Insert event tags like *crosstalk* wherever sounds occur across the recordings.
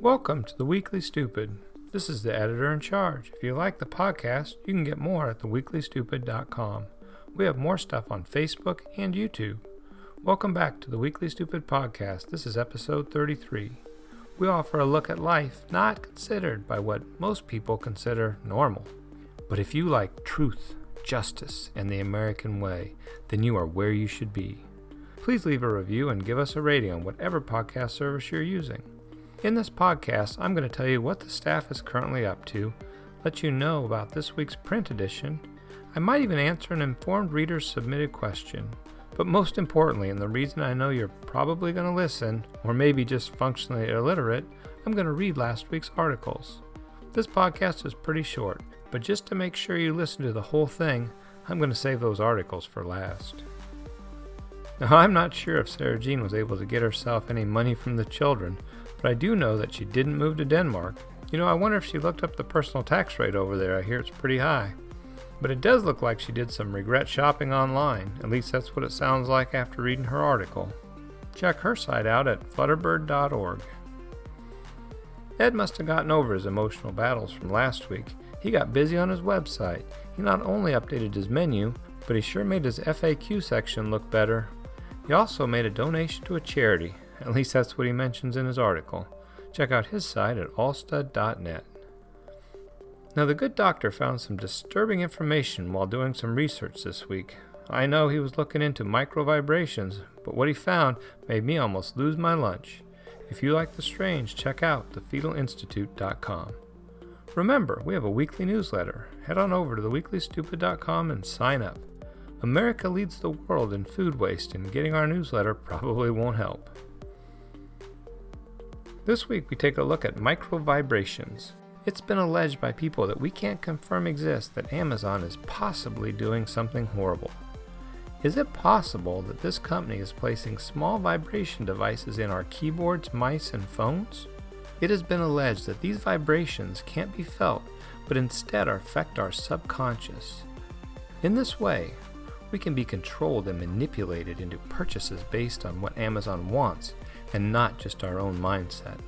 Welcome to the Weekly Stupid. This is the editor in charge. If you like the podcast, you can get more at theweeklystupid.com. We have more stuff on Facebook and YouTube. Welcome back to the Weekly Stupid podcast. This is episode 33. We offer a look at life not considered by what most people consider normal. But if you like truth, justice, and the American way, then you are where you should be. Please leave a review and give us a rating on whatever podcast service you're using. In this podcast, I'm going to tell you what the staff is currently up to, let you know about this week's print edition. I might even answer an informed reader's submitted question. But most importantly, and the reason I know you're probably going to listen, or maybe just functionally illiterate, I'm going to read last week's articles. This podcast is pretty short, but just to make sure you listen to the whole thing, I'm going to save those articles for last. Now, I'm not sure if Sarah Jean was able to get herself any money from the children, but I do know that she didn't move to Denmark. You know, I wonder if she looked up the personal tax rate over there. I hear it's pretty high. But it does look like she did some regret shopping online. At least that's what it sounds like after reading her article. Check her site out at flutterbird.org. Ed must have gotten over his emotional battles from last week. He got busy on his website. He not only updated his menu, but he sure made his FAQ section look better. He also made a donation to a charity, at least that's what he mentions in his article. Check out his site at allstud.net. Now, the good doctor found some disturbing information while doing some research this week. I know he was looking into microvibrations, but what he found made me almost lose my lunch. If you like the strange, check out thefetalinstitute.com. Remember, we have a weekly newsletter. Head on over to theweeklystupid.com and sign up. America leads the world in food waste, and getting our newsletter probably won't help. This week we take a look at microvibrations. It's been alleged by people that we can't confirm exist that Amazon is possibly doing something horrible. Is it possible that this company is placing small vibration devices in our keyboards, mice, and phones? It has been alleged that these vibrations can't be felt, but instead affect our subconscious. In this way, we can be controlled and manipulated into purchases based on what Amazon wants and not just our own mindset.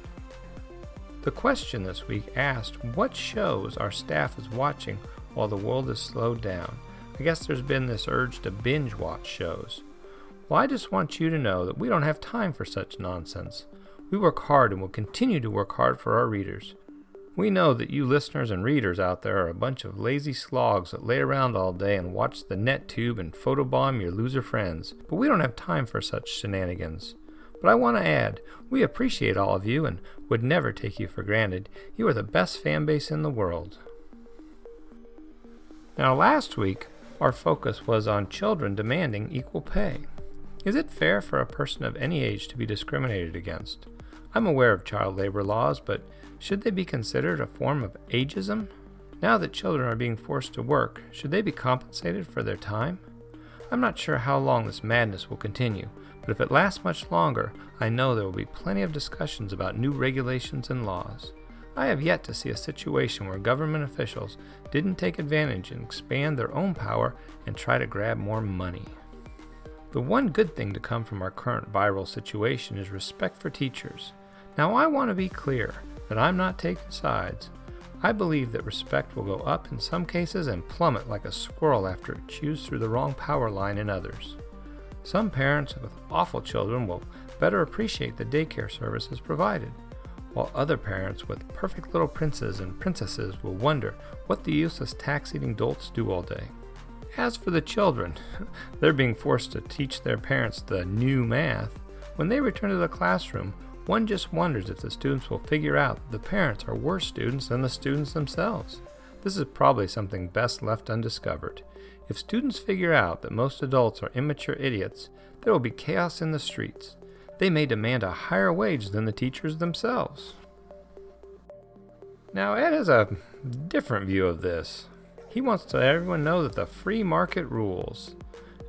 The question this week asked what shows our staff is watching while the world is slowed down. I guess there's been this urge to binge watch shows. Well, I just want you to know that we don't have time for such nonsense. We work hard and will continue to work hard for our readers. We know that you listeners and readers out there are a bunch of lazy slogs that lay around all day and watch the net tube and photobomb your loser friends, but we don't have time for such shenanigans. But I want to add, we appreciate all of you and would never take you for granted. You are the best fan base in the world. Now, last week, our focus was on children demanding equal pay. Is it fair for a person of any age to be discriminated against? I'm aware of child labor laws, but should they be considered a form of ageism? Now that children are being forced to work, should they be compensated for their time? I'm not sure how long this madness will continue, but if it lasts much longer, I know there will be plenty of discussions about new regulations and laws. I have yet to see a situation where government officials didn't take advantage and expand their own power and try to grab more money. The one good thing to come from our current viral situation is respect for teachers. Now, I want to be clear that I'm not taking sides. I believe that respect will go up in some cases and plummet like a squirrel after it chews through the wrong power line in others. Some parents with awful children will better appreciate the daycare services provided, while other parents with perfect little princes and princesses will wonder what the useless tax eating dolts do all day. As for the children, *laughs* they're being forced to teach their parents the new math. When they return to the classroom, one just wonders if the students will figure out the parents are worse students than the students themselves. This is probably something best left undiscovered. If students figure out that most adults are immature idiots, there will be chaos in the streets. They may demand a higher wage than the teachers themselves. Now, Ed has a different view of this. He wants to let everyone know that the free market rules,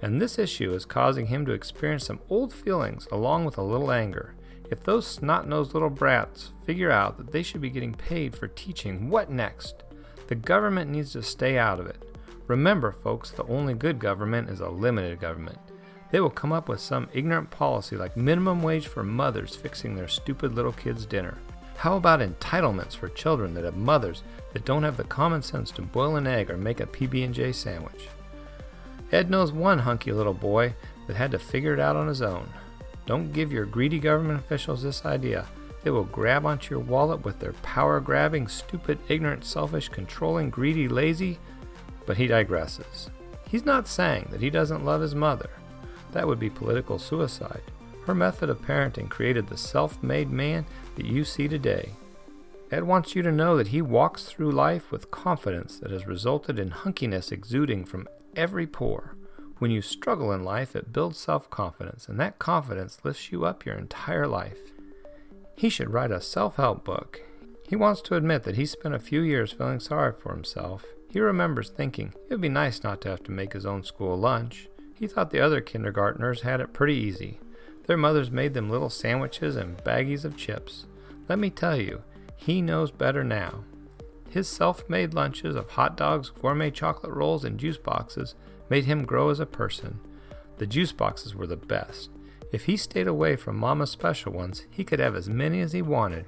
and this issue is causing him to experience some old feelings along with a little anger. If those snot nosed little brats figure out that they should be getting paid for teaching, what next? The government needs to stay out of it. Remember, folks, the only good government is a limited government. They will come up with some ignorant policy like minimum wage for mothers fixing their stupid little kids' dinner. How about entitlements for children that have mothers that don't have the common sense to boil an egg or make a PB&J sandwich? Ed knows one hunky little boy that had to figure it out on his own. Don't give your greedy government officials this idea. They will grab onto your wallet with their power grabbing, stupid, ignorant, selfish, controlling, greedy, lazy. But he digresses. He's not saying that he doesn't love his mother. That would be political suicide. Her method of parenting created the self made man that you see today. Ed wants you to know that he walks through life with confidence that has resulted in hunkiness exuding from every pore. When you struggle in life, it builds self confidence, and that confidence lifts you up your entire life. He should write a self help book. He wants to admit that he spent a few years feeling sorry for himself. He remembers thinking it would be nice not to have to make his own school lunch. He thought the other kindergartners had it pretty easy. Their mothers made them little sandwiches and baggies of chips. Let me tell you, he knows better now. His self made lunches of hot dogs, gourmet chocolate rolls, and juice boxes made him grow as a person. The juice boxes were the best. If he stayed away from Mama's special ones, he could have as many as he wanted.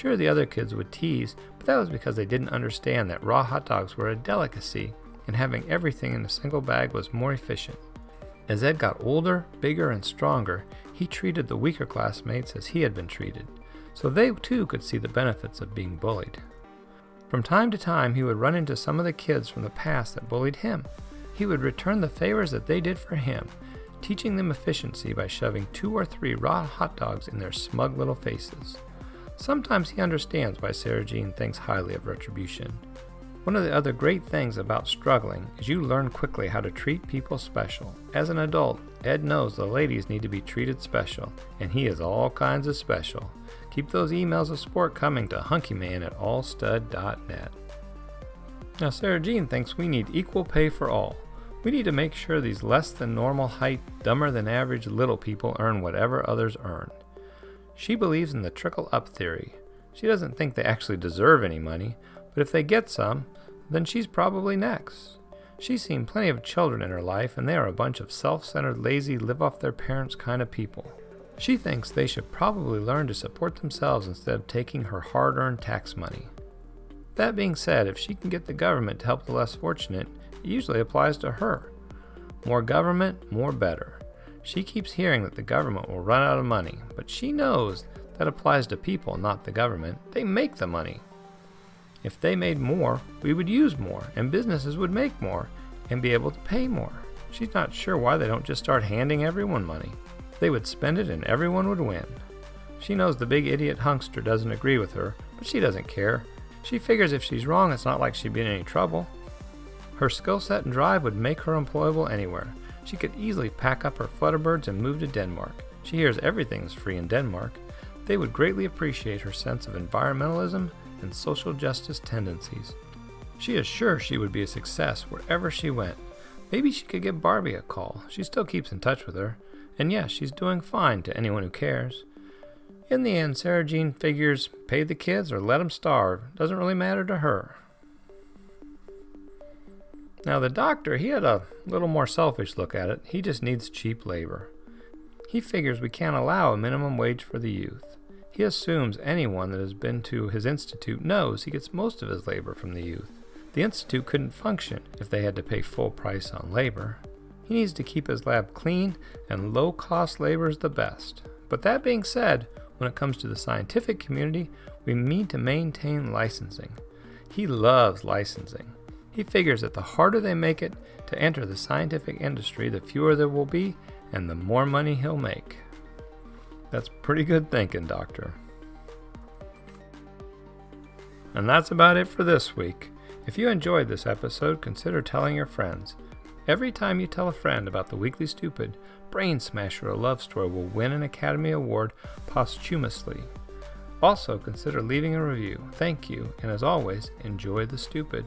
Sure, the other kids would tease, but that was because they didn't understand that raw hot dogs were a delicacy and having everything in a single bag was more efficient. As Ed got older, bigger, and stronger, he treated the weaker classmates as he had been treated, so they too could see the benefits of being bullied. From time to time, he would run into some of the kids from the past that bullied him. He would return the favors that they did for him, teaching them efficiency by shoving two or three raw hot dogs in their smug little faces. Sometimes he understands why Sarah Jean thinks highly of retribution. One of the other great things about struggling is you learn quickly how to treat people special. As an adult, Ed knows the ladies need to be treated special, and he is all kinds of special. Keep those emails of support coming to hunkyman at allstud.net. Now, Sarah Jean thinks we need equal pay for all. We need to make sure these less than normal height, dumber than average little people earn whatever others earn. She believes in the trickle up theory. She doesn't think they actually deserve any money, but if they get some, then she's probably next. She's seen plenty of children in her life, and they are a bunch of self centered, lazy, live off their parents kind of people. She thinks they should probably learn to support themselves instead of taking her hard earned tax money. That being said, if she can get the government to help the less fortunate, it usually applies to her. More government, more better. She keeps hearing that the government will run out of money, but she knows that applies to people, not the government. They make the money. If they made more, we would use more, and businesses would make more and be able to pay more. She's not sure why they don't just start handing everyone money. They would spend it and everyone would win. She knows the big idiot hunkster doesn't agree with her, but she doesn't care. She figures if she's wrong, it's not like she'd be in any trouble. Her skill set and drive would make her employable anywhere. She could easily pack up her Flutterbirds and move to Denmark. She hears everything's free in Denmark. They would greatly appreciate her sense of environmentalism and social justice tendencies. She is sure she would be a success wherever she went. Maybe she could give Barbie a call. She still keeps in touch with her. And yes, she's doing fine to anyone who cares. In the end, Sarah Jean figures pay the kids or let them starve. Doesn't really matter to her. Now, the doctor, he had a little more selfish look at it. He just needs cheap labor. He figures we can't allow a minimum wage for the youth. He assumes anyone that has been to his institute knows he gets most of his labor from the youth. The institute couldn't function if they had to pay full price on labor. He needs to keep his lab clean, and low cost labor is the best. But that being said, when it comes to the scientific community, we need to maintain licensing. He loves licensing. He figures that the harder they make it to enter the scientific industry, the fewer there will be, and the more money he'll make. That's pretty good thinking, Doctor. And that's about it for this week. If you enjoyed this episode, consider telling your friends. Every time you tell a friend about the Weekly Stupid, Brain Smasher A Love Story will win an Academy Award posthumously. Also, consider leaving a review. Thank you, and as always, enjoy the stupid.